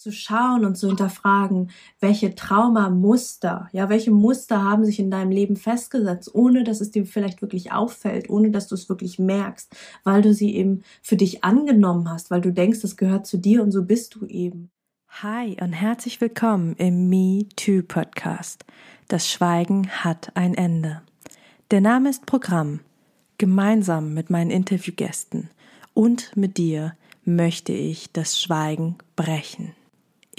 zu schauen und zu hinterfragen, welche Traumamuster, ja, welche Muster haben sich in deinem Leben festgesetzt, ohne dass es dir vielleicht wirklich auffällt, ohne dass du es wirklich merkst, weil du sie eben für dich angenommen hast, weil du denkst, das gehört zu dir und so bist du eben. Hi und herzlich willkommen im Me Too Podcast. Das Schweigen hat ein Ende. Der Name ist Programm. Gemeinsam mit meinen Interviewgästen und mit dir möchte ich das Schweigen brechen.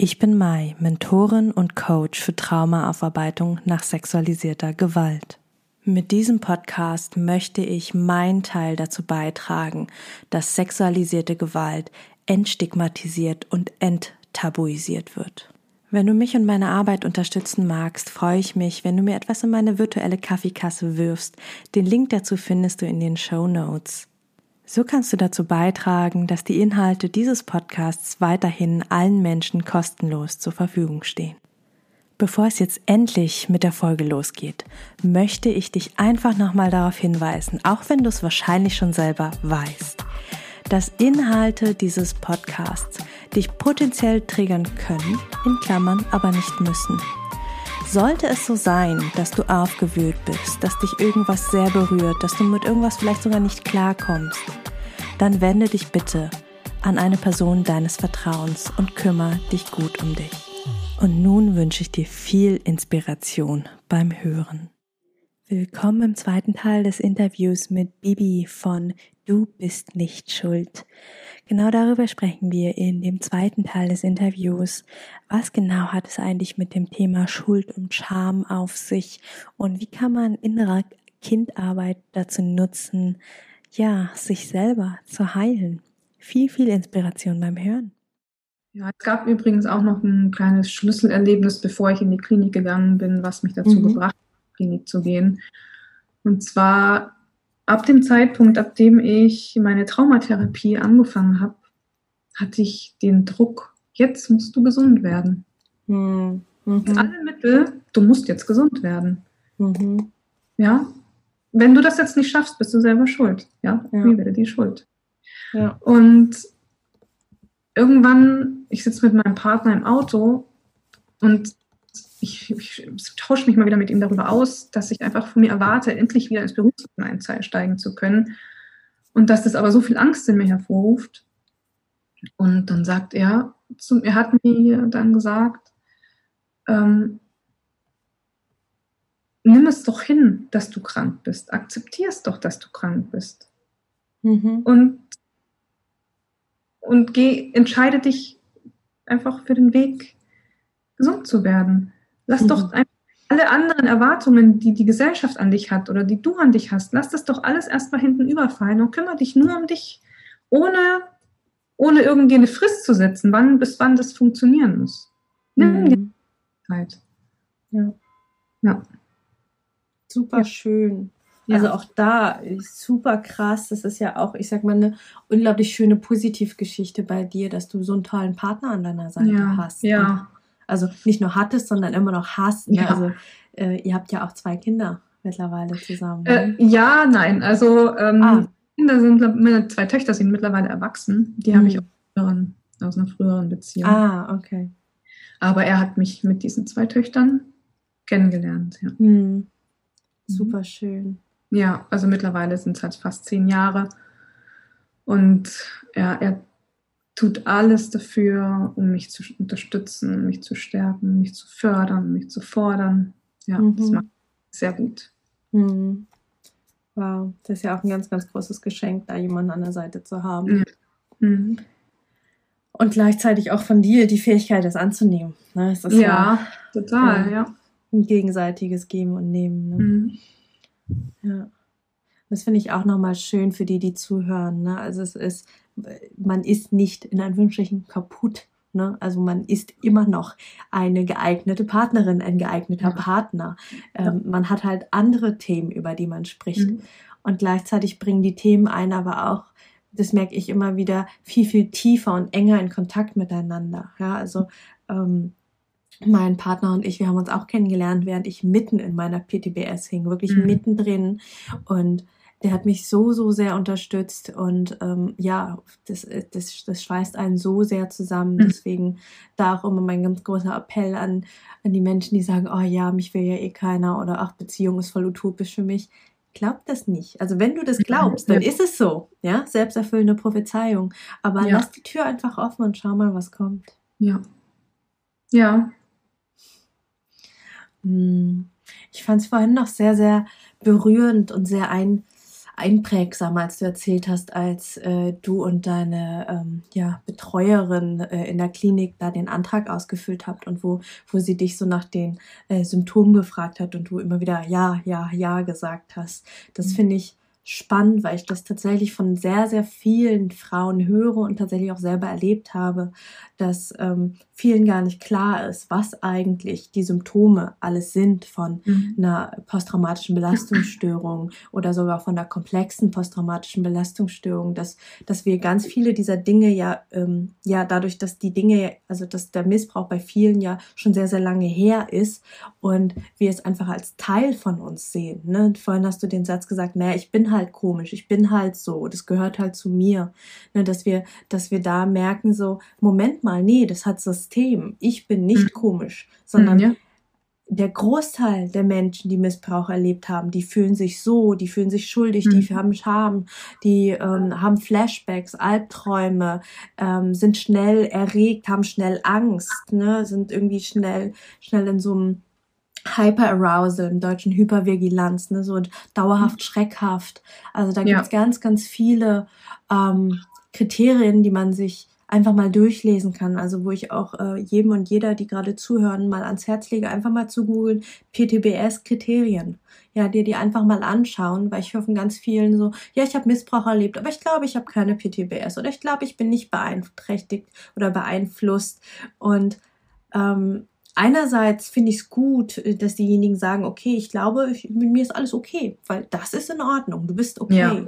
Ich bin Mai, Mentorin und Coach für Traumaaufarbeitung nach sexualisierter Gewalt. Mit diesem Podcast möchte ich meinen Teil dazu beitragen, dass sexualisierte Gewalt entstigmatisiert und enttabuisiert wird. Wenn du mich und meine Arbeit unterstützen magst, freue ich mich, wenn du mir etwas in meine virtuelle Kaffeekasse wirfst. Den Link dazu findest du in den Show Notes. So kannst du dazu beitragen, dass die Inhalte dieses Podcasts weiterhin allen Menschen kostenlos zur Verfügung stehen. Bevor es jetzt endlich mit der Folge losgeht, möchte ich dich einfach nochmal darauf hinweisen, auch wenn du es wahrscheinlich schon selber weißt, dass Inhalte dieses Podcasts dich potenziell triggern können, in Klammern aber nicht müssen. Sollte es so sein, dass du aufgewühlt bist, dass dich irgendwas sehr berührt, dass du mit irgendwas vielleicht sogar nicht klarkommst, dann wende dich bitte an eine Person deines Vertrauens und kümmere dich gut um dich. Und nun wünsche ich dir viel Inspiration beim Hören. Willkommen im zweiten Teil des Interviews mit Bibi von Du bist nicht schuld. Genau darüber sprechen wir in dem zweiten Teil des Interviews. Was genau hat es eigentlich mit dem Thema Schuld und Scham auf sich und wie kann man innere Kindarbeit dazu nutzen, ja, sich selber zu heilen? Viel, viel Inspiration beim Hören. Ja, es gab übrigens auch noch ein kleines Schlüsselerlebnis, bevor ich in die Klinik gegangen bin, was mich dazu mhm. gebracht hat Klinik zu gehen. Und zwar ab dem Zeitpunkt, ab dem ich meine Traumatherapie angefangen habe, hatte ich den Druck, jetzt musst du gesund werden. Mhm. Alle Mittel, du musst jetzt gesund werden. Mhm. Ja, wenn du das jetzt nicht schaffst, bist du selber schuld. Ja, ja. wie wäre die Schuld? Ja. Und irgendwann, ich sitze mit meinem Partner im Auto und ich, ich, tausche mich mal wieder mit ihm darüber aus, dass ich einfach von mir erwarte, endlich wieder ins Berufsleben einsteigen zu können. Und dass das aber so viel Angst in mir hervorruft. Und dann sagt er, zum, er hat mir dann gesagt, ähm, nimm es doch hin, dass du krank bist. Akzeptier es doch, dass du krank bist. Mhm. Und, und geh, entscheide dich einfach für den Weg, gesund zu werden. Lass mhm. doch alle anderen Erwartungen, die die Gesellschaft an dich hat oder die du an dich hast, lass das doch alles erstmal hinten überfallen und kümmere dich nur um dich, ohne, ohne irgendwie eine Frist zu setzen, wann bis wann das funktionieren muss. Nimm mhm. dir Zeit. Ja. Ja. Super ja. schön. Ja. Also auch da super krass. Das ist ja auch, ich sag mal, eine unglaublich schöne Positivgeschichte bei dir, dass du so einen tollen Partner an deiner Seite ja. hast. Ja also nicht nur hattest, sondern immer noch hast. Ne? Ja. Also äh, ihr habt ja auch zwei Kinder mittlerweile zusammen. Äh, ne? ja, nein. Also ähm, ah. Kinder sind, meine zwei Töchter sind mittlerweile erwachsen. Die mhm. habe ich aus, früheren, aus einer früheren Beziehung. Ah, okay. Aber er hat mich mit diesen zwei Töchtern kennengelernt. Ja. Mhm. Super schön. Ja, also mittlerweile sind es halt fast zehn Jahre. Und ja, er tut alles dafür, um mich zu unterstützen, mich zu stärken, mich zu fördern, mich zu fordern. Ja, mhm. das macht sehr gut. Mhm. Wow, das ist ja auch ein ganz, ganz großes Geschenk, da jemanden an der Seite zu haben. Mhm. Und gleichzeitig auch von dir die Fähigkeit, das anzunehmen. Ne? ja, ja, total, ja, ja. Ein gegenseitiges Geben und Nehmen. Ne? Mhm. Ja. Das finde ich auch nochmal schön für die, die zuhören. Ne? Also es ist, man ist nicht in Anführungsstrichen kaputt. Ne? Also man ist immer noch eine geeignete Partnerin, ein geeigneter ja. Partner. Ähm, man hat halt andere Themen, über die man spricht. Mhm. Und gleichzeitig bringen die Themen einen aber auch, das merke ich immer wieder, viel, viel tiefer und enger in Kontakt miteinander. Ja, also ähm, mein Partner und ich, wir haben uns auch kennengelernt, während ich mitten in meiner PTBS hing, wirklich mhm. mittendrin. Und der hat mich so, so sehr unterstützt und ähm, ja, das, das, das schweißt einen so sehr zusammen. Mhm. Deswegen da auch immer mein ganz großer Appell an, an die Menschen, die sagen, oh ja, mich will ja eh keiner oder ach, Beziehung ist voll utopisch für mich. Glaub das nicht. Also wenn du das glaubst, dann ja. ist es so, ja, selbsterfüllende Prophezeiung. Aber ja. lass die Tür einfach offen und schau mal, was kommt. Ja. Ja. Hm. Ich fand es vorhin noch sehr, sehr berührend und sehr ein, einprägsam, als du erzählt hast, als äh, du und deine ähm, ja, Betreuerin äh, in der Klinik da den Antrag ausgefüllt habt und wo, wo sie dich so nach den äh, Symptomen gefragt hat und du immer wieder ja, ja, ja gesagt hast. Das mhm. finde ich spannend, weil ich das tatsächlich von sehr, sehr vielen Frauen höre und tatsächlich auch selber erlebt habe, dass ähm, vielen gar nicht klar ist, was eigentlich die Symptome alles sind von mhm. einer posttraumatischen Belastungsstörung oder sogar von einer komplexen posttraumatischen Belastungsstörung, dass, dass wir ganz viele dieser Dinge ja, ähm, ja dadurch, dass die Dinge, also dass der Missbrauch bei vielen ja schon sehr, sehr lange her ist und wir es einfach als Teil von uns sehen. Ne? Vorhin hast du den Satz gesagt, naja, ich bin halt komisch, ich bin halt so, das gehört halt zu mir. Ne? Dass wir, dass wir da merken, so, Moment mal, nee, das hat System. Ich bin nicht mhm. komisch, sondern mhm, ja. der Großteil der Menschen, die Missbrauch erlebt haben, die fühlen sich so, die fühlen sich schuldig, mhm. die haben Scham, die ähm, haben Flashbacks, Albträume, ähm, sind schnell erregt, haben schnell Angst, ne, sind irgendwie schnell, schnell in so einem Hyperarousal, im deutschen Hypervigilanz, ne, so dauerhaft mhm. schreckhaft. Also da gibt's ja. ganz, ganz viele ähm, Kriterien, die man sich einfach mal durchlesen kann. Also wo ich auch äh, jedem und jeder, die gerade zuhören, mal ans Herz lege, einfach mal zu googeln, PTBS-Kriterien. Ja, dir die einfach mal anschauen, weil ich höre von ganz vielen so, ja, ich habe Missbrauch erlebt, aber ich glaube, ich habe keine PTBS oder ich glaube, ich bin nicht beeinträchtigt oder beeinflusst. Und ähm, einerseits finde ich es gut, äh, dass diejenigen sagen, okay, ich glaube, ich, mit mir ist alles okay, weil das ist in Ordnung, du bist okay. Ja.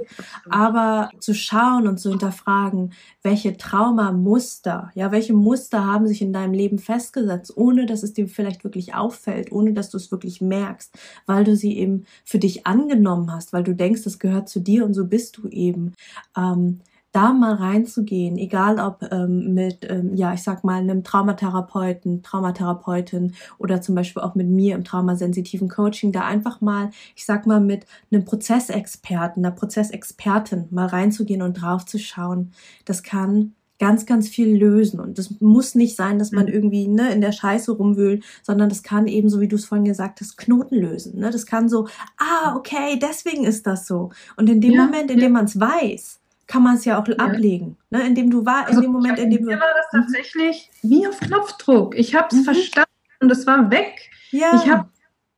Aber zu schauen und zu hinterfragen, welche Traumamuster, ja, welche Muster haben sich in deinem Leben festgesetzt, ohne dass es dir vielleicht wirklich auffällt, ohne dass du es wirklich merkst, weil du sie eben für dich angenommen hast, weil du denkst, das gehört zu dir und so bist du eben. Ähm, da mal reinzugehen, egal ob ähm, mit, ähm, ja, ich sag mal, einem Traumatherapeuten, Traumatherapeutin oder zum Beispiel auch mit mir im traumasensitiven Coaching, da einfach mal, ich sag mal, mit einem Prozessexperten, einer Prozessexpertin mal reinzugehen und draufzuschauen. Das kann ganz, ganz viel lösen. Und das muss nicht sein, dass man mhm. irgendwie ne, in der Scheiße rumwühlt, sondern das kann eben, so wie du es vorhin gesagt hast, Knoten lösen. Ne? Das kann so, ah, okay, deswegen ist das so. Und in dem ja, Moment, in dem man es weiß, kann man es ja auch ja. ablegen, ne? indem du war, also in dem Moment, in dem du. Mir war das mhm. tatsächlich wie auf Knopfdruck. Ich habe es mhm. verstanden und es war weg. Ja. Ich habe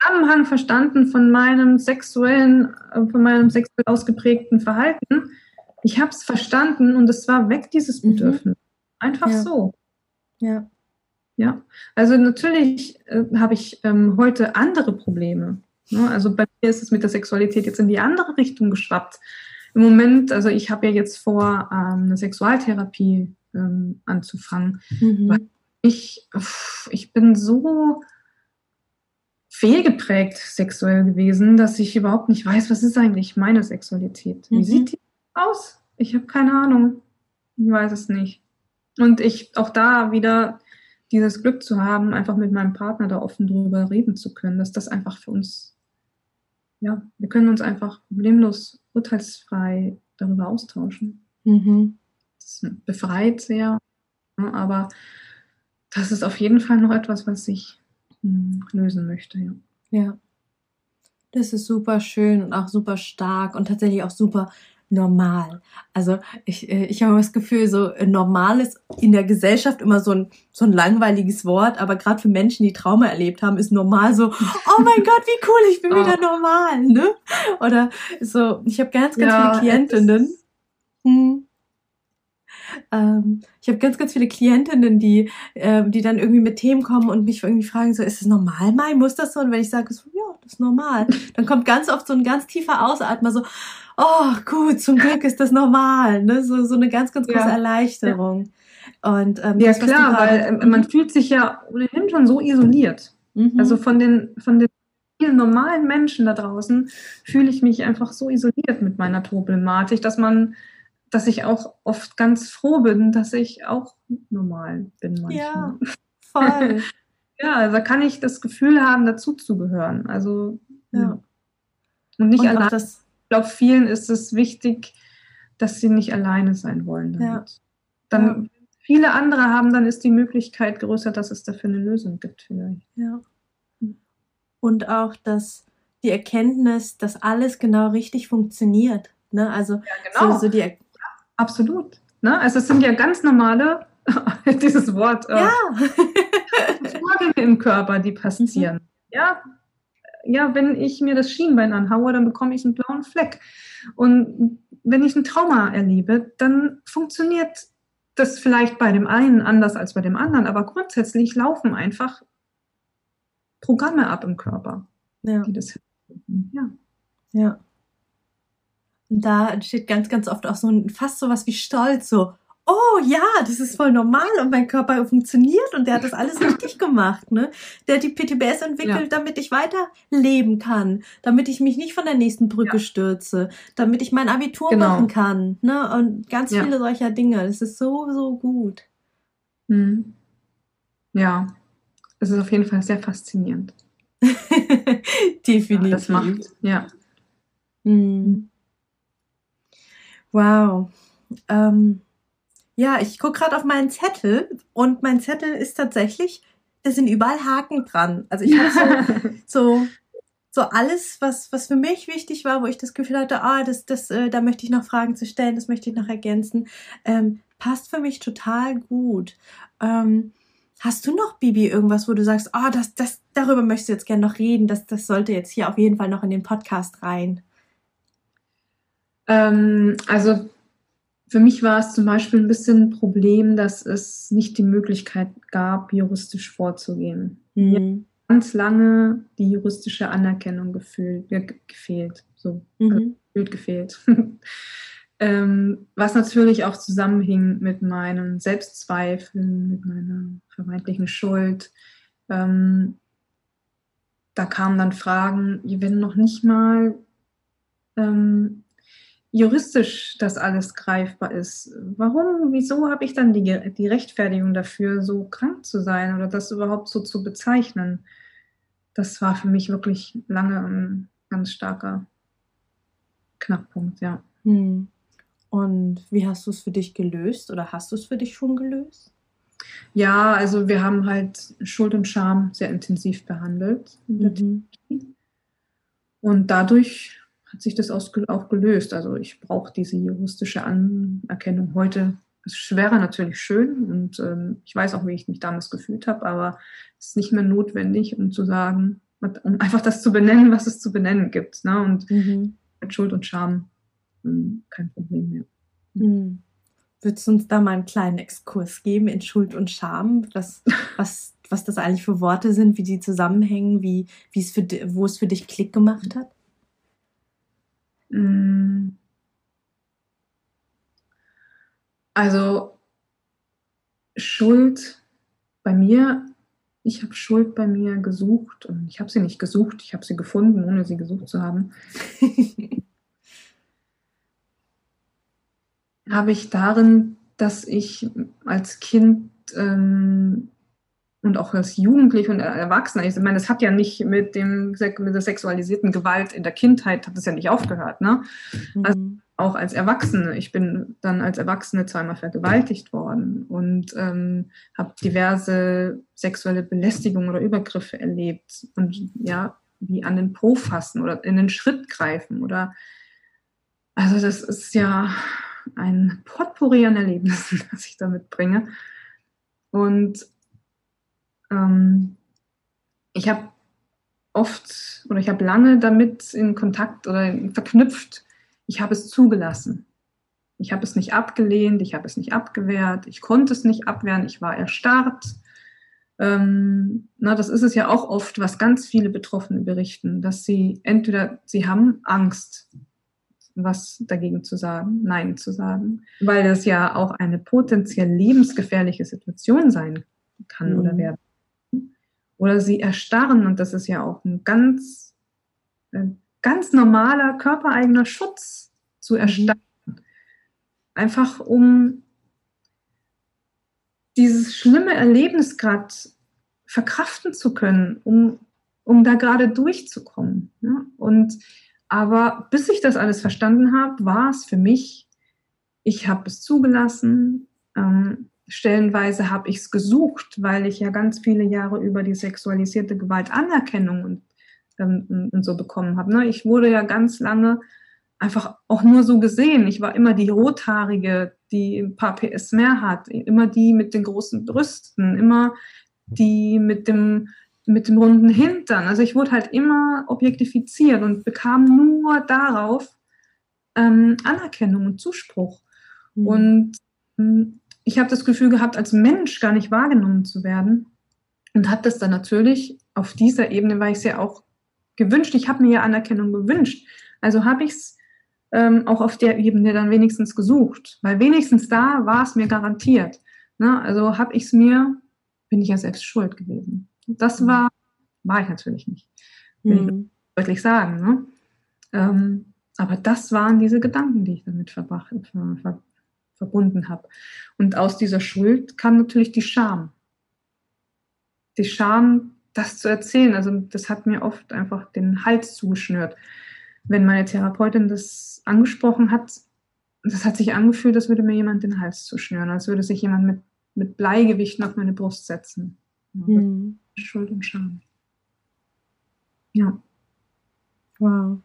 Zusammenhang verstanden von meinem sexuellen, äh, von meinem sexuell ausgeprägten Verhalten. Ich habe es verstanden und es war weg, dieses mhm. Bedürfnis. Mhm. Einfach ja. so. Ja. Ja. Also natürlich äh, habe ich ähm, heute andere Probleme. Ne? Also bei mir ist es mit der Sexualität jetzt in die andere Richtung geschwappt im Moment, also ich habe ja jetzt vor, ähm, eine Sexualtherapie ähm, anzufangen. Mhm. Ich, ich bin so fehlgeprägt sexuell gewesen, dass ich überhaupt nicht weiß, was ist eigentlich meine Sexualität. Wie mhm. sieht die aus? Ich habe keine Ahnung. Ich weiß es nicht. Und ich auch da wieder dieses Glück zu haben, einfach mit meinem Partner da offen drüber reden zu können, dass das einfach für uns ja, wir können uns einfach problemlos urteilsfrei darüber austauschen. Mhm. Das befreit sehr, ne, aber das ist auf jeden Fall noch etwas, was ich hm, lösen möchte. Ja. ja. Das ist super schön und auch super stark und tatsächlich auch super normal. Also ich, äh, ich habe das Gefühl, so äh, normal ist in der Gesellschaft immer so ein, so ein langweiliges Wort, aber gerade für Menschen, die Trauma erlebt haben, ist normal so, oh mein Gott, wie cool, ich bin oh. wieder normal, ne? Oder so, ich habe ganz, ganz ja, viele Klientinnen. Hm. Ähm, ich habe ganz, ganz viele Klientinnen, die, äh, die dann irgendwie mit Themen kommen und mich irgendwie fragen, so, ist es normal, Mai? Muss das so? Und wenn ich sage, so, ja, das ist normal, dann kommt ganz oft so ein ganz tiefer Ausatmer, so, oh, gut, zum Glück ist das normal, ne? So, so eine ganz, ganz große ja. Erleichterung. Und, ähm, ja, das, klar, weil ähm, man fühlt sich ja ohnehin schon so isoliert. Mhm. Also von den, von den vielen normalen Menschen da draußen fühle ich mich einfach so isoliert mit meiner Problematik, dass man, dass ich auch oft ganz froh bin, dass ich auch normal bin manchmal. Ja, voll. ja, also kann ich das Gefühl haben, dazuzugehören. Also ja. Und nicht Und allein. Das ich glaube, vielen ist es wichtig, dass sie nicht alleine sein wollen. Damit. Ja. Dann ja. viele andere haben, dann ist die Möglichkeit größer, dass es dafür eine Lösung gibt vielleicht. Ja. Und auch dass die Erkenntnis, dass alles genau richtig funktioniert. Ne? Also ja, genau. so, so die absolut. Ne? Also es sind ja ganz normale, dieses Wort, äh, ja. Vorgänge im Körper, die passieren. Mhm. Ja, ja, wenn ich mir das Schienbein anhaue, dann bekomme ich einen blauen Fleck. Und wenn ich ein Trauma erlebe, dann funktioniert das vielleicht bei dem einen anders als bei dem anderen, aber grundsätzlich laufen einfach Programme ab im Körper. Ja. Die das ja. Ja. Und da entsteht ganz, ganz oft auch so ein, fast so was wie Stolz, so, oh ja, das ist voll normal und mein Körper funktioniert und der hat das alles richtig gemacht, ne? Der hat die PTBS entwickelt, ja. damit ich weiterleben kann, damit ich mich nicht von der nächsten Brücke ja. stürze, damit ich mein Abitur genau. machen kann, ne? Und ganz ja. viele solcher Dinge. Das ist so, so gut. Mhm. Ja, es ist auf jeden Fall sehr faszinierend. Definitiv. Das macht, ja. Mhm. Wow. Ähm, ja, ich gucke gerade auf meinen Zettel und mein Zettel ist tatsächlich, da sind überall Haken dran. Also ich habe so, so, so alles, was, was für mich wichtig war, wo ich das Gefühl hatte, ah, das, das, äh, da möchte ich noch Fragen zu stellen, das möchte ich noch ergänzen, ähm, passt für mich total gut. Ähm, hast du noch, Bibi, irgendwas, wo du sagst, ah, das, das, darüber möchtest du jetzt gerne noch reden, das, das sollte jetzt hier auf jeden Fall noch in den Podcast rein? Ähm, also für mich war es zum Beispiel ein bisschen ein Problem, dass es nicht die Möglichkeit gab, juristisch vorzugehen. Mhm. Ganz lange die juristische Anerkennung gefühlt, äh, gefehlt. So, mhm. also gefühlt gefehlt. ähm, was natürlich auch zusammenhing mit meinen Selbstzweifeln, mit meiner vermeintlichen Schuld. Ähm, da kamen dann Fragen, wenn noch nicht mal ähm, juristisch das alles greifbar ist. Warum, wieso habe ich dann die, die Rechtfertigung dafür, so krank zu sein oder das überhaupt so zu bezeichnen? Das war für mich wirklich lange ein ganz starker Knackpunkt, ja. Hm. Und wie hast du es für dich gelöst oder hast du es für dich schon gelöst? Ja, also wir haben halt Schuld und Scham sehr intensiv behandelt. Mhm. Und dadurch hat sich das auch gelöst. Also ich brauche diese juristische Anerkennung heute. Es wäre natürlich schön und ähm, ich weiß auch, wie ich mich damals gefühlt habe, aber es ist nicht mehr notwendig, um zu sagen, um einfach das zu benennen, was es zu benennen gibt. Ne? Und mhm. mit Schuld und Scham ähm, kein Problem mehr. Mhm. Würdest du uns da mal einen kleinen Exkurs geben in Schuld und Scham, was, was, was das eigentlich für Worte sind, wie die zusammenhängen, wie, wie es für, wo es für dich Klick gemacht hat? Mm. Also Schuld bei mir, ich habe Schuld bei mir gesucht und ich habe sie nicht gesucht, ich habe sie gefunden, ohne sie gesucht zu haben. habe ich darin, dass ich als Kind ähm, und auch als Jugendliche und Erwachsener. Ich meine, es hat ja nicht mit dem mit der sexualisierten Gewalt in der Kindheit hat es ja nicht aufgehört, ne? Mhm. Also auch als Erwachsene. Ich bin dann als Erwachsene zweimal vergewaltigt worden und ähm, habe diverse sexuelle Belästigungen oder Übergriffe erlebt und ja, wie an den Po fassen oder in den Schritt greifen oder also das ist ja ein Potpourri an Erlebnissen, das ich damit bringe. Und ich habe oft oder ich habe lange damit in Kontakt oder verknüpft, ich habe es zugelassen. Ich habe es nicht abgelehnt, ich habe es nicht abgewehrt, ich konnte es nicht abwehren, ich war erstarrt. Ähm, na, das ist es ja auch oft, was ganz viele Betroffene berichten, dass sie entweder sie haben Angst, was dagegen zu sagen, Nein zu sagen, weil das ja auch eine potenziell lebensgefährliche Situation sein kann mhm. oder werden oder sie erstarren. Und das ist ja auch ein ganz, ein äh, ganz normaler körpereigener Schutz zu mhm. erstarren. Einfach um dieses schlimme Erlebnis gerade verkraften zu können, um, um da gerade durchzukommen. Ja? Und aber bis ich das alles verstanden habe, war es für mich, ich habe es zugelassen, ähm, stellenweise habe ich es gesucht, weil ich ja ganz viele Jahre über die sexualisierte Gewalt Anerkennung und, ähm, und so bekommen habe. Ne? Ich wurde ja ganz lange einfach auch nur so gesehen. Ich war immer die Rothaarige, die ein paar PS mehr hat, immer die mit den großen Brüsten, immer die mit dem, mit dem runden Hintern. Also ich wurde halt immer objektifiziert und bekam nur darauf ähm, Anerkennung und Zuspruch. Mhm. Und ähm, ich habe das Gefühl gehabt, als Mensch gar nicht wahrgenommen zu werden und habe das dann natürlich auf dieser Ebene, weil ich es ja auch gewünscht, ich habe mir ja Anerkennung gewünscht. Also habe ich es ähm, auch auf der Ebene dann wenigstens gesucht, weil wenigstens da war es mir garantiert. Ne? Also habe ich es mir, bin ich ja selbst schuld gewesen. Das mhm. war, war ich natürlich nicht, will mhm. ich deutlich sagen. Ne? Ähm, aber das waren diese Gedanken, die ich damit verbracht, ver, ver, verbunden habe. Und aus dieser Schuld kam natürlich die Scham. Die Scham, das zu erzählen. Also das hat mir oft einfach den Hals zugeschnürt wenn meine Therapeutin das angesprochen hat, das hat sich angefühlt, als würde mir jemand den Hals zuschnüren, als würde sich jemand mit, mit Bleigewichten auf meine Brust setzen. Mhm. Schuld und Scham. Ja. Wow.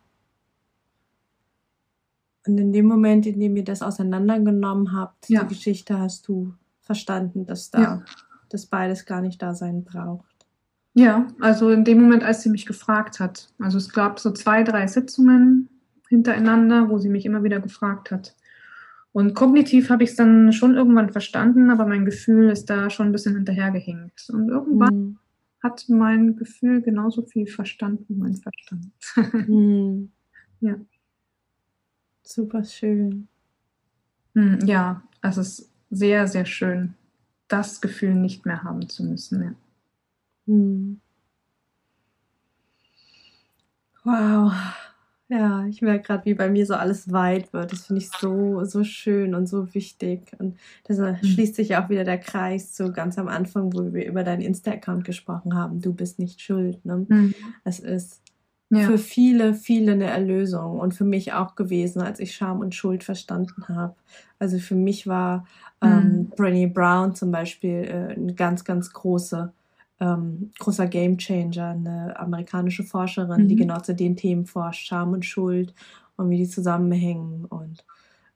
Und in dem Moment, in dem ihr das auseinandergenommen habt, ja. die Geschichte, hast du verstanden, dass da ja. das beides gar nicht da sein braucht. Ja, also in dem Moment, als sie mich gefragt hat. Also es gab so zwei, drei Sitzungen hintereinander, wo sie mich immer wieder gefragt hat. Und kognitiv habe ich es dann schon irgendwann verstanden, aber mein Gefühl ist da schon ein bisschen hinterhergehängt. Und irgendwann mhm. hat mein Gefühl genauso viel verstanden wie mein Verstand. mhm. Ja. Super schön. Hm, ja, es ist sehr, sehr schön, das Gefühl nicht mehr haben zu müssen. Ja. Hm. Wow. Ja, ich merke gerade, wie bei mir so alles weit wird. Das finde ich so, so schön und so wichtig. Und da mhm. schließt sich auch wieder der Kreis zu ganz am Anfang, wo wir über deinen Insta-Account gesprochen haben. Du bist nicht schuld. Ne? Mhm. Es ist ja. für viele, viele eine Erlösung und für mich auch gewesen, als ich Scham und Schuld verstanden habe. Also für mich war ähm, mhm. Brené Brown zum Beispiel äh, eine ganz, ganz große ähm, großer Gamechanger, eine amerikanische Forscherin, mhm. die genau zu den Themen forscht, Scham und Schuld und wie die zusammenhängen. Und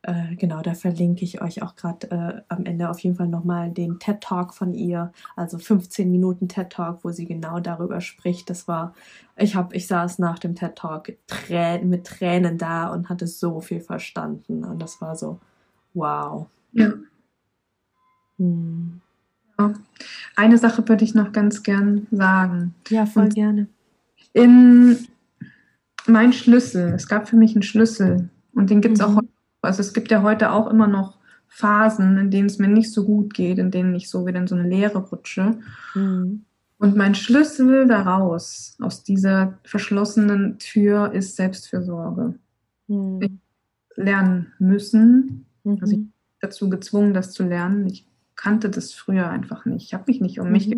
äh, genau, da verlinke ich euch auch gerade äh, am Ende auf jeden Fall nochmal den TED Talk von ihr, also 15 Minuten TED Talk, wo sie genau darüber spricht. Das war, ich habe, ich saß nach dem TED Talk Trä mit Tränen da und hatte so viel verstanden. Und das war so, wow. Ja. Hm. Eine Sache würde ich noch ganz gern sagen. Ja, voll Und gerne. In mein Schlüssel, es gab für mich einen Schlüssel und den gibt es mhm. auch, also es gibt ja heute auch immer noch Phasen, in denen es mir nicht so gut geht, in denen ich so wieder in so eine Leere rutsche. Mhm. Und mein Schlüssel daraus, aus dieser verschlossenen Tür, ist Selbstfürsorge. Mhm. Ich lernen müssen, mhm. also ich bin dazu gezwungen, das zu lernen. Ich kannte das früher einfach nicht. Ich habe mich nicht um mhm. mich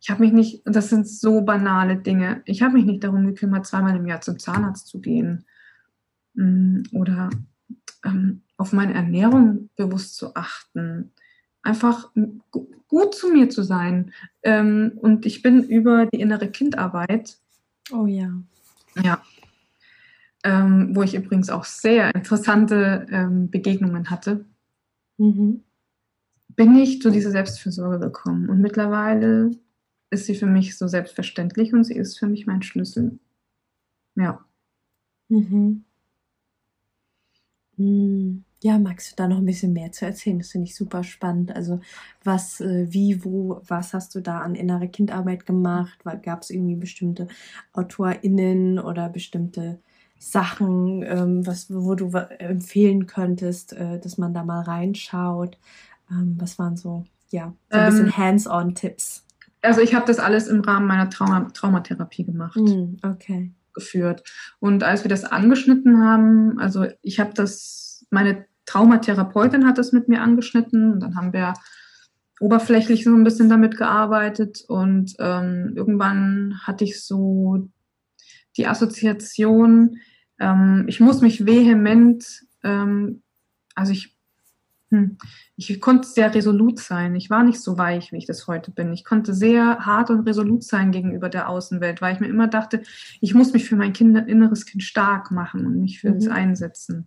ich habe mich nicht, das sind so banale Dinge. Ich habe mich nicht darum gekümmert, zweimal im Jahr zum Zahnarzt zu gehen mm, oder ähm, auf meine Ernährung bewusst zu achten. Einfach gut zu mir zu sein. Ähm, und ich bin über die innere Kindarbeit. Oh ja. Ja. Ähm, wo ich übrigens auch sehr interessante ähm, Begegnungen hatte. Mhm bin ich zu dieser Selbstfürsorge gekommen. Und mittlerweile ist sie für mich so selbstverständlich und sie ist für mich mein Schlüssel. Ja. Mhm. Mhm. Ja, magst du da noch ein bisschen mehr zu erzählen? Das finde ich super spannend. Also was, äh, wie, wo, was hast du da an innere Kindarbeit gemacht? Gab es irgendwie bestimmte AutorInnen oder bestimmte Sachen, ähm, was, wo du empfehlen könntest, äh, dass man da mal reinschaut? Ähm, was waren so, ja, so ein bisschen ähm, Hands-on-Tipps? Also ich habe das alles im Rahmen meiner Trauma Traumatherapie gemacht. Mm, okay. Geführt. Und als wir das angeschnitten haben, also ich habe das, meine Traumatherapeutin hat das mit mir angeschnitten und dann haben wir oberflächlich so ein bisschen damit gearbeitet und ähm, irgendwann hatte ich so die Assoziation, ähm, ich muss mich vehement, ähm, also ich, ich konnte sehr resolut sein. Ich war nicht so weich, wie ich das heute bin. Ich konnte sehr hart und resolut sein gegenüber der Außenwelt, weil ich mir immer dachte, ich muss mich für mein kind, inneres Kind stark machen und mich für mhm. es einsetzen.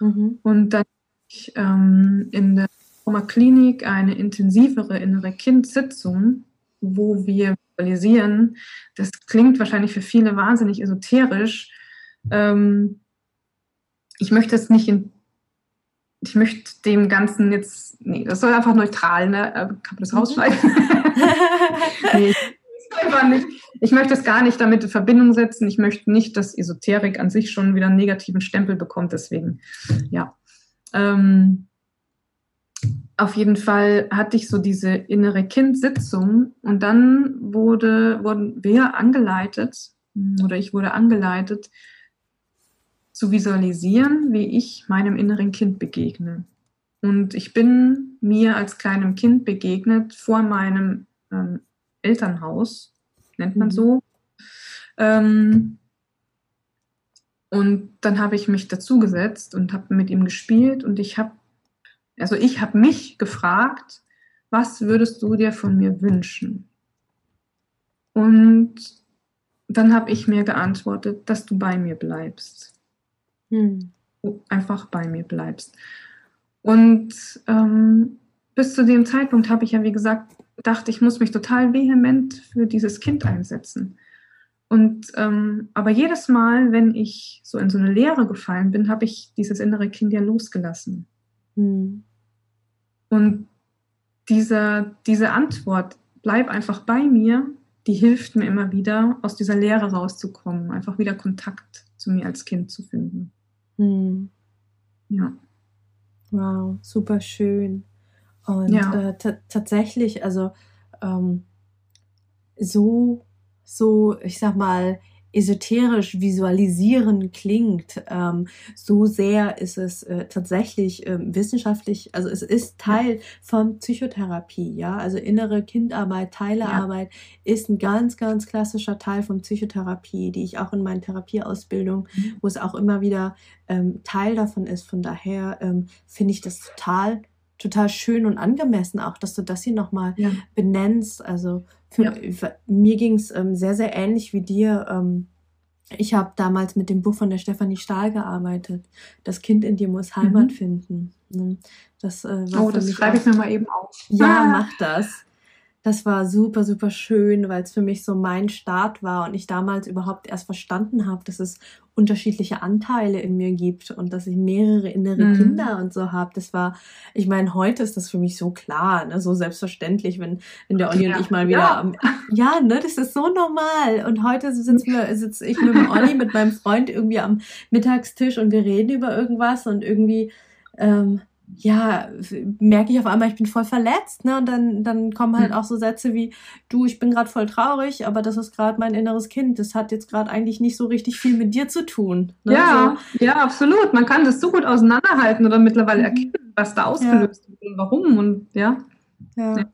Mhm. Und dann ich, ähm, in der Klinik eine intensivere innere Kind-Sitzung, wo wir visualisieren. Das klingt wahrscheinlich für viele wahnsinnig esoterisch. Ähm, ich möchte es nicht in, ich möchte dem Ganzen jetzt, nee, das soll einfach neutral, ne? Äh, kann man das mhm. rausschneiden? nee, nicht. Ich möchte es gar nicht damit in Verbindung setzen. Ich möchte nicht, dass Esoterik an sich schon wieder einen negativen Stempel bekommt. Deswegen, ja. Ähm, auf jeden Fall hatte ich so diese innere Kindsitzung und dann wurde, wurden wir angeleitet oder ich wurde angeleitet zu visualisieren, wie ich meinem inneren Kind begegne. Und ich bin mir als kleinem Kind begegnet vor meinem ähm, Elternhaus, nennt man mhm. so. Ähm, und dann habe ich mich dazugesetzt und habe mit ihm gespielt und ich habe also ich habe mich gefragt, was würdest du dir von mir wünschen? Und dann habe ich mir geantwortet, dass du bei mir bleibst. Hm. Einfach bei mir bleibst. Und ähm, bis zu dem Zeitpunkt habe ich ja, wie gesagt, gedacht, ich muss mich total vehement für dieses Kind einsetzen. Und ähm, aber jedes Mal, wenn ich so in so eine Leere gefallen bin, habe ich dieses innere Kind ja losgelassen. Hm. Und diese, diese Antwort, bleib einfach bei mir, die hilft mir immer wieder, aus dieser Leere rauszukommen, einfach wieder Kontakt zu mir als Kind zu finden. Hm. Ja. Wow, super schön. Und ja. äh, tatsächlich, also ähm, so, so, ich sag mal, esoterisch visualisieren klingt, ähm, so sehr ist es äh, tatsächlich äh, wissenschaftlich, also es ist Teil von Psychotherapie, ja, also innere Kindarbeit, Teilearbeit ja. ist ein ganz, ganz klassischer Teil von Psychotherapie, die ich auch in meinen Therapieausbildung, mhm. wo es auch immer wieder ähm, Teil davon ist. Von daher ähm, finde ich das total total schön und angemessen auch, dass du das hier nochmal ja. benennst. Also für, ja. mir ging es ähm, sehr, sehr ähnlich wie dir. Ähm, ich habe damals mit dem Buch von der Stefanie Stahl gearbeitet. Das Kind in dir muss Heimat mhm. finden. Ne? Das, äh, oh, das schreibe ich mir mal eben auf. Ja, mach das das war super, super schön, weil es für mich so mein Start war und ich damals überhaupt erst verstanden habe, dass es unterschiedliche Anteile in mir gibt und dass ich mehrere innere mhm. Kinder und so habe. Das war, ich meine, heute ist das für mich so klar, ne, so selbstverständlich, wenn, wenn der Olli ja. und ich mal wieder ja. am, ja, ne, das ist so normal. Und heute sitze sitz ich mit dem Olli, mit meinem Freund irgendwie am Mittagstisch und wir reden über irgendwas und irgendwie, ähm, ja, merke ich auf einmal, ich bin voll verletzt, ne? Und dann, dann kommen halt hm. auch so Sätze wie, du, ich bin gerade voll traurig, aber das ist gerade mein inneres Kind. Das hat jetzt gerade eigentlich nicht so richtig viel mit dir zu tun. Ne? Ja, so. ja, absolut. Man kann das so gut auseinanderhalten oder mittlerweile mhm. erkennen, was da ausgelöst ja. wird und warum und ja. Ja. ja.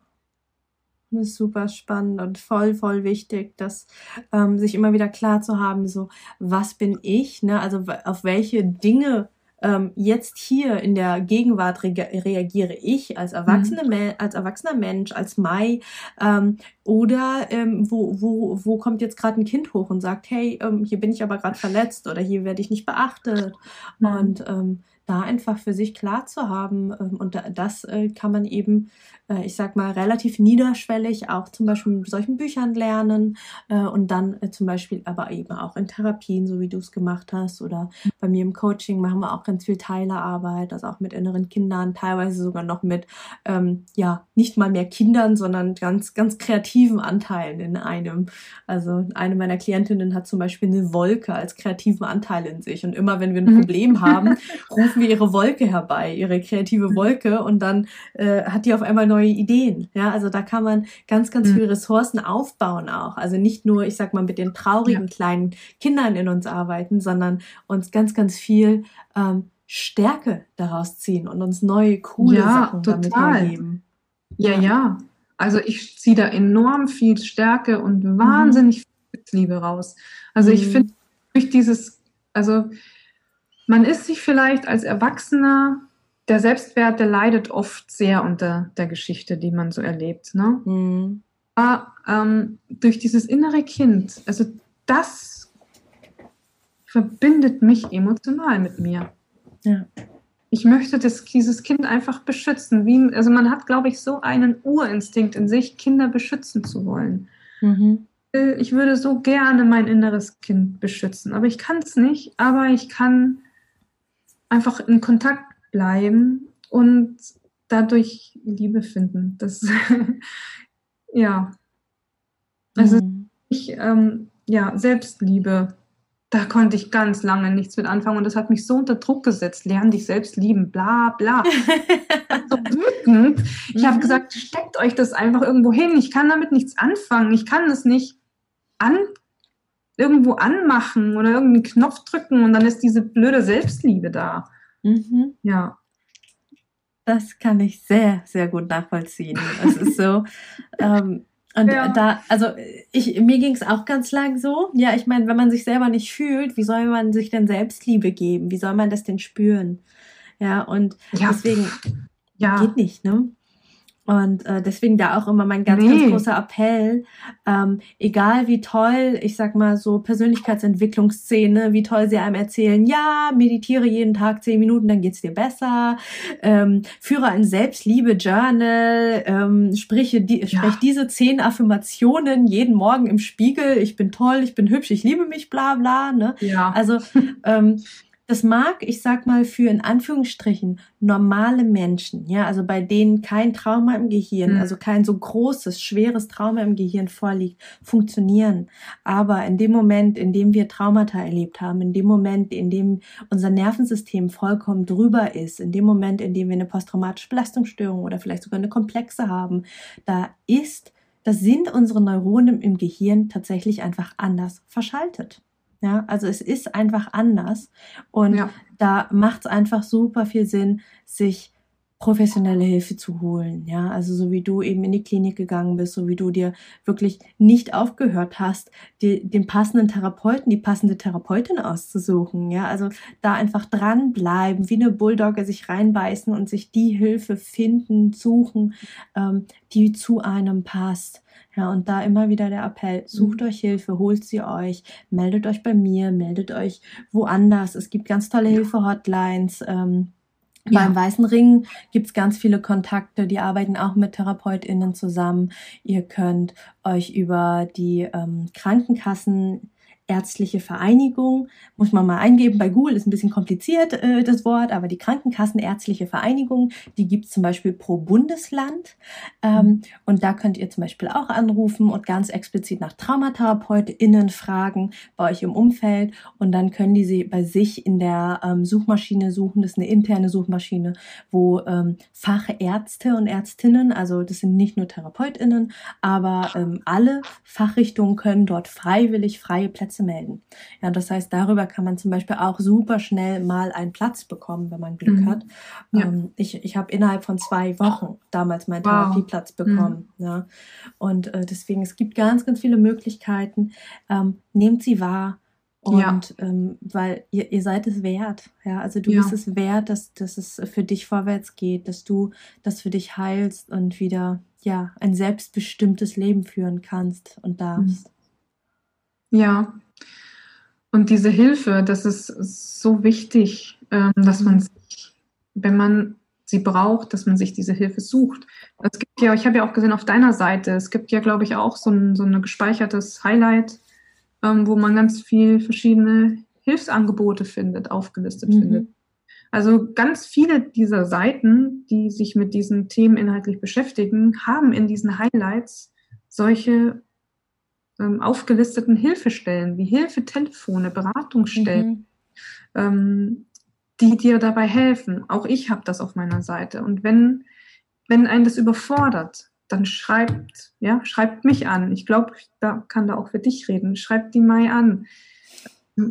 Das ist super spannend und voll, voll wichtig, dass ähm, sich immer wieder klar zu haben, so, was bin ich, ne? Also auf welche Dinge ähm, jetzt hier in der Gegenwart re reagiere ich als, erwachsene mhm. als erwachsener Mensch, als Mai, ähm, oder ähm, wo, wo, wo kommt jetzt gerade ein Kind hoch und sagt, hey, ähm, hier bin ich aber gerade verletzt oder hier werde ich nicht beachtet. Mhm. Und ähm, da einfach für sich klar zu haben. Ähm, und das äh, kann man eben, äh, ich sag mal, relativ niederschwellig auch zum Beispiel mit solchen Büchern lernen äh, und dann zum Beispiel aber eben auch in Therapien, so wie du es gemacht hast. Oder bei mir im Coaching machen wir auch ganz viel Teilearbeit, also auch mit inneren Kindern, teilweise sogar noch mit, ähm, ja, nicht mal mehr Kindern, sondern ganz, ganz kreativen Anteilen in einem. Also eine meiner Klientinnen hat zum Beispiel eine Wolke als kreativen Anteil in sich. Und immer wenn wir ein mhm. Problem haben, rufen wir ihre Wolke herbei, ihre kreative mhm. Wolke und dann äh, hat die auf einmal neue Ideen. Ja, also da kann man ganz, ganz mhm. viele Ressourcen aufbauen auch. Also nicht nur, ich sag mal, mit den traurigen ja. kleinen Kindern in uns arbeiten, sondern uns ganz, ganz viel ähm, Stärke daraus ziehen und uns neue, coole ja, Sachen total. damit ergeben. Ja, ja, ja. Also ich ziehe da enorm viel Stärke und mhm. wahnsinnig mhm. viel Liebe raus. Also mhm. ich finde durch dieses, also man ist sich vielleicht als Erwachsener, der Selbstwert, der leidet oft sehr unter der Geschichte, die man so erlebt. Ne? Mhm. Aber ähm, durch dieses innere Kind, also das verbindet mich emotional mit mir. Ja. Ich möchte das, dieses Kind einfach beschützen. Wie, also man hat, glaube ich, so einen Urinstinkt in sich, Kinder beschützen zu wollen. Mhm. Ich würde so gerne mein inneres Kind beschützen, aber ich kann es nicht. Aber ich kann einfach in Kontakt bleiben und dadurch Liebe finden. Das, ja. Also mhm. ich, ähm, ja, Selbstliebe, da konnte ich ganz lange nichts mit anfangen und das hat mich so unter Druck gesetzt. Lern dich selbst lieben, bla bla. so wütend. Ich mhm. habe gesagt, steckt euch das einfach irgendwo hin. Ich kann damit nichts anfangen. Ich kann es nicht an, irgendwo anmachen oder irgendeinen Knopf drücken und dann ist diese blöde Selbstliebe da. Mhm. Ja. Das kann ich sehr, sehr gut nachvollziehen. Es ist so, ähm, und ja. da, also ich, mir ging es auch ganz lang so. Ja, ich meine, wenn man sich selber nicht fühlt, wie soll man sich denn Selbstliebe geben? Wie soll man das denn spüren? Ja, und ja. deswegen ja. geht nicht, ne? Und äh, deswegen da auch immer mein ganz, nee. ganz großer Appell, ähm, egal wie toll, ich sag mal so Persönlichkeitsentwicklungsszene, wie toll sie einem erzählen, ja, meditiere jeden Tag zehn Minuten, dann geht's dir besser, ähm, führe ein Selbstliebe-Journal, ähm, spreche die, ja. sprech diese zehn Affirmationen jeden Morgen im Spiegel, ich bin toll, ich bin hübsch, ich liebe mich, bla bla. Ne? Ja. Also ähm, das mag, ich sag mal, für in Anführungsstrichen normale Menschen, ja, also bei denen kein Trauma im Gehirn, mhm. also kein so großes, schweres Trauma im Gehirn vorliegt, funktionieren. Aber in dem Moment, in dem wir Traumata erlebt haben, in dem Moment, in dem unser Nervensystem vollkommen drüber ist, in dem Moment, in dem wir eine posttraumatische Belastungsstörung oder vielleicht sogar eine Komplexe haben, da ist, da sind unsere Neuronen im Gehirn tatsächlich einfach anders verschaltet. Ja, also es ist einfach anders. Und ja. da macht es einfach super viel Sinn, sich professionelle Hilfe zu holen. Ja, also so wie du eben in die Klinik gegangen bist, so wie du dir wirklich nicht aufgehört hast, die, den passenden Therapeuten, die passende Therapeutin auszusuchen. Ja, also da einfach dranbleiben, wie eine Bulldogge sich reinbeißen und sich die Hilfe finden, suchen, ähm, die zu einem passt. Ja, und da immer wieder der Appell, sucht mhm. euch Hilfe, holt sie euch, meldet euch bei mir, meldet euch woanders. Es gibt ganz tolle Hilfe-Hotlines. Ähm, ja. Beim Weißen Ring gibt's ganz viele Kontakte, die arbeiten auch mit TherapeutInnen zusammen. Ihr könnt euch über die ähm, Krankenkassen Ärztliche Vereinigung, muss man mal eingeben, bei Google ist ein bisschen kompliziert äh, das Wort, aber die Krankenkassenärztliche Vereinigung, die gibt's zum Beispiel pro Bundesland. Ähm, und da könnt ihr zum Beispiel auch anrufen und ganz explizit nach TraumatherapeutInnen fragen bei euch im Umfeld. Und dann können die sie bei sich in der ähm, Suchmaschine suchen, das ist eine interne Suchmaschine, wo ähm, Fachärzte und Ärztinnen, also das sind nicht nur TherapeutInnen, aber ähm, alle Fachrichtungen können dort freiwillig freie Plätze Plätze melden. Ja, das heißt, darüber kann man zum Beispiel auch super schnell mal einen Platz bekommen, wenn man Glück mhm. hat. Ja. Ähm, ich ich habe innerhalb von zwei Wochen damals meinen wow. Therapieplatz bekommen. Mhm. Ja. Und äh, deswegen, es gibt ganz, ganz viele Möglichkeiten. Ähm, nehmt sie wahr. Und ja. ähm, weil ihr, ihr seid es wert, ja. Also du ja. bist es wert, dass, dass es für dich vorwärts geht, dass du das für dich heilst und wieder ja ein selbstbestimmtes Leben führen kannst und darfst. Ja. Und diese Hilfe, das ist so wichtig, ähm, dass man sich, wenn man sie braucht, dass man sich diese Hilfe sucht. Es gibt ja, ich habe ja auch gesehen auf deiner Seite, es gibt ja, glaube ich, auch so ein, so ein gespeichertes Highlight, ähm, wo man ganz viel verschiedene Hilfsangebote findet, aufgelistet mhm. findet. Also ganz viele dieser Seiten, die sich mit diesen Themen inhaltlich beschäftigen, haben in diesen Highlights solche ähm, aufgelisteten Hilfestellen wie Hilfetelefone, Beratungsstellen, mhm. ähm, die dir dabei helfen. Auch ich habe das auf meiner Seite. Und wenn, wenn einen das überfordert, dann schreibt, ja, schreibt mich an. Ich glaube, ich da, kann da auch für dich reden. Schreibt die Mai an.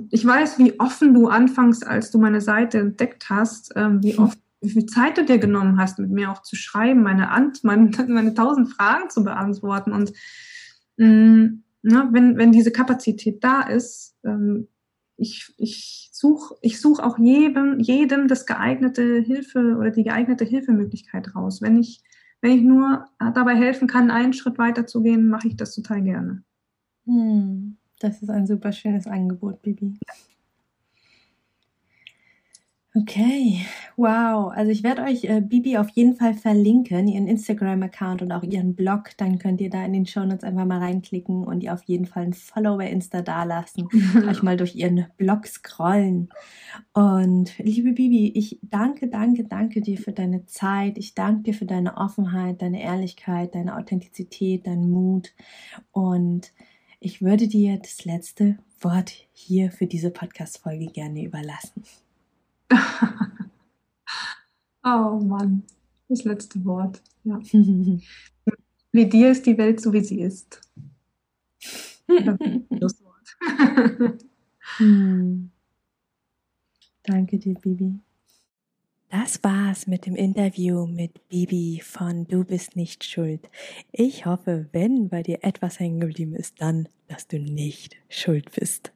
Ich weiß, wie offen du anfangs, als du meine Seite entdeckt hast, ähm, wie oft, wie viel Zeit du dir genommen hast, mit mir auch zu schreiben, meine Ant, meine, meine tausend Fragen zu beantworten. Und mh, mm, ne, wenn, wenn diese Kapazität da ist, ähm, ich, ich suche ich such auch jedem, jedem das geeignete Hilfe oder die geeignete Hilfemöglichkeit raus. Wenn ich, wenn ich nur dabei helfen kann, einen Schritt weiter zu gehen, mache ich das total gerne. Hm, das ist ein super schönes Angebot, Bibi. Okay, wow. Also ich werde euch äh, Bibi auf jeden Fall verlinken, ihren Instagram-Account und auch ihren Blog. Dann könnt ihr da in den Shownotes einfach mal reinklicken und ihr auf jeden Fall ein Follow bei Insta dalassen, euch mal durch ihren Blog scrollen. Und liebe Bibi, ich danke, danke, danke dir für deine Zeit. Ich danke dir für deine Offenheit, deine Ehrlichkeit, deine Authentizität, deinen Mut. Und ich würde dir das letzte Wort hier für diese Podcast-Folge gerne überlassen. oh Mann, das letzte Wort. Ja. Wie dir ist die Welt so, wie sie ist. Das Wort. hm. Danke dir, Bibi. Das war's mit dem Interview mit Bibi von Du bist nicht schuld. Ich hoffe, wenn bei dir etwas hängen geblieben ist, dann, dass du nicht schuld bist.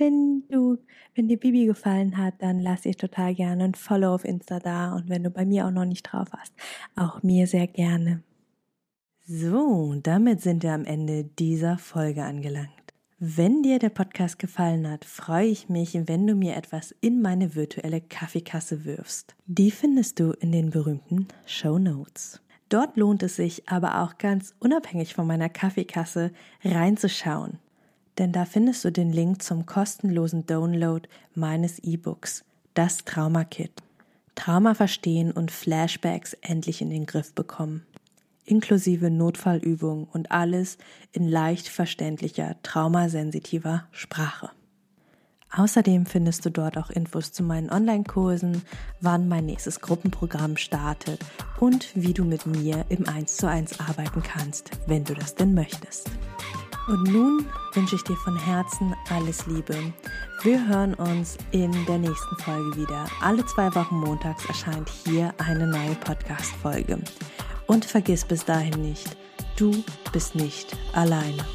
Wenn du, wenn dir Bibi gefallen hat, dann lass ich total gerne ein Follow auf Insta da und wenn du bei mir auch noch nicht drauf hast, auch mir sehr gerne. So, damit sind wir am Ende dieser Folge angelangt. Wenn dir der Podcast gefallen hat, freue ich mich, wenn du mir etwas in meine virtuelle Kaffeekasse wirfst. Die findest du in den berühmten Show Notes. Dort lohnt es sich aber auch ganz unabhängig von meiner Kaffeekasse reinzuschauen denn da findest du den Link zum kostenlosen Download meines E-Books, das Trauma Kit. Trauma verstehen und Flashbacks endlich in den Griff bekommen. Inklusive Notfallübungen und alles in leicht verständlicher, traumasensitiver Sprache. Außerdem findest du dort auch Infos zu meinen Online-Kursen, wann mein nächstes Gruppenprogramm startet und wie du mit mir im 1 zu 1 arbeiten kannst, wenn du das denn möchtest. Und nun wünsche ich dir von Herzen alles Liebe. Wir hören uns in der nächsten Folge wieder. Alle zwei Wochen montags erscheint hier eine neue Podcast-Folge. Und vergiss bis dahin nicht, du bist nicht alleine.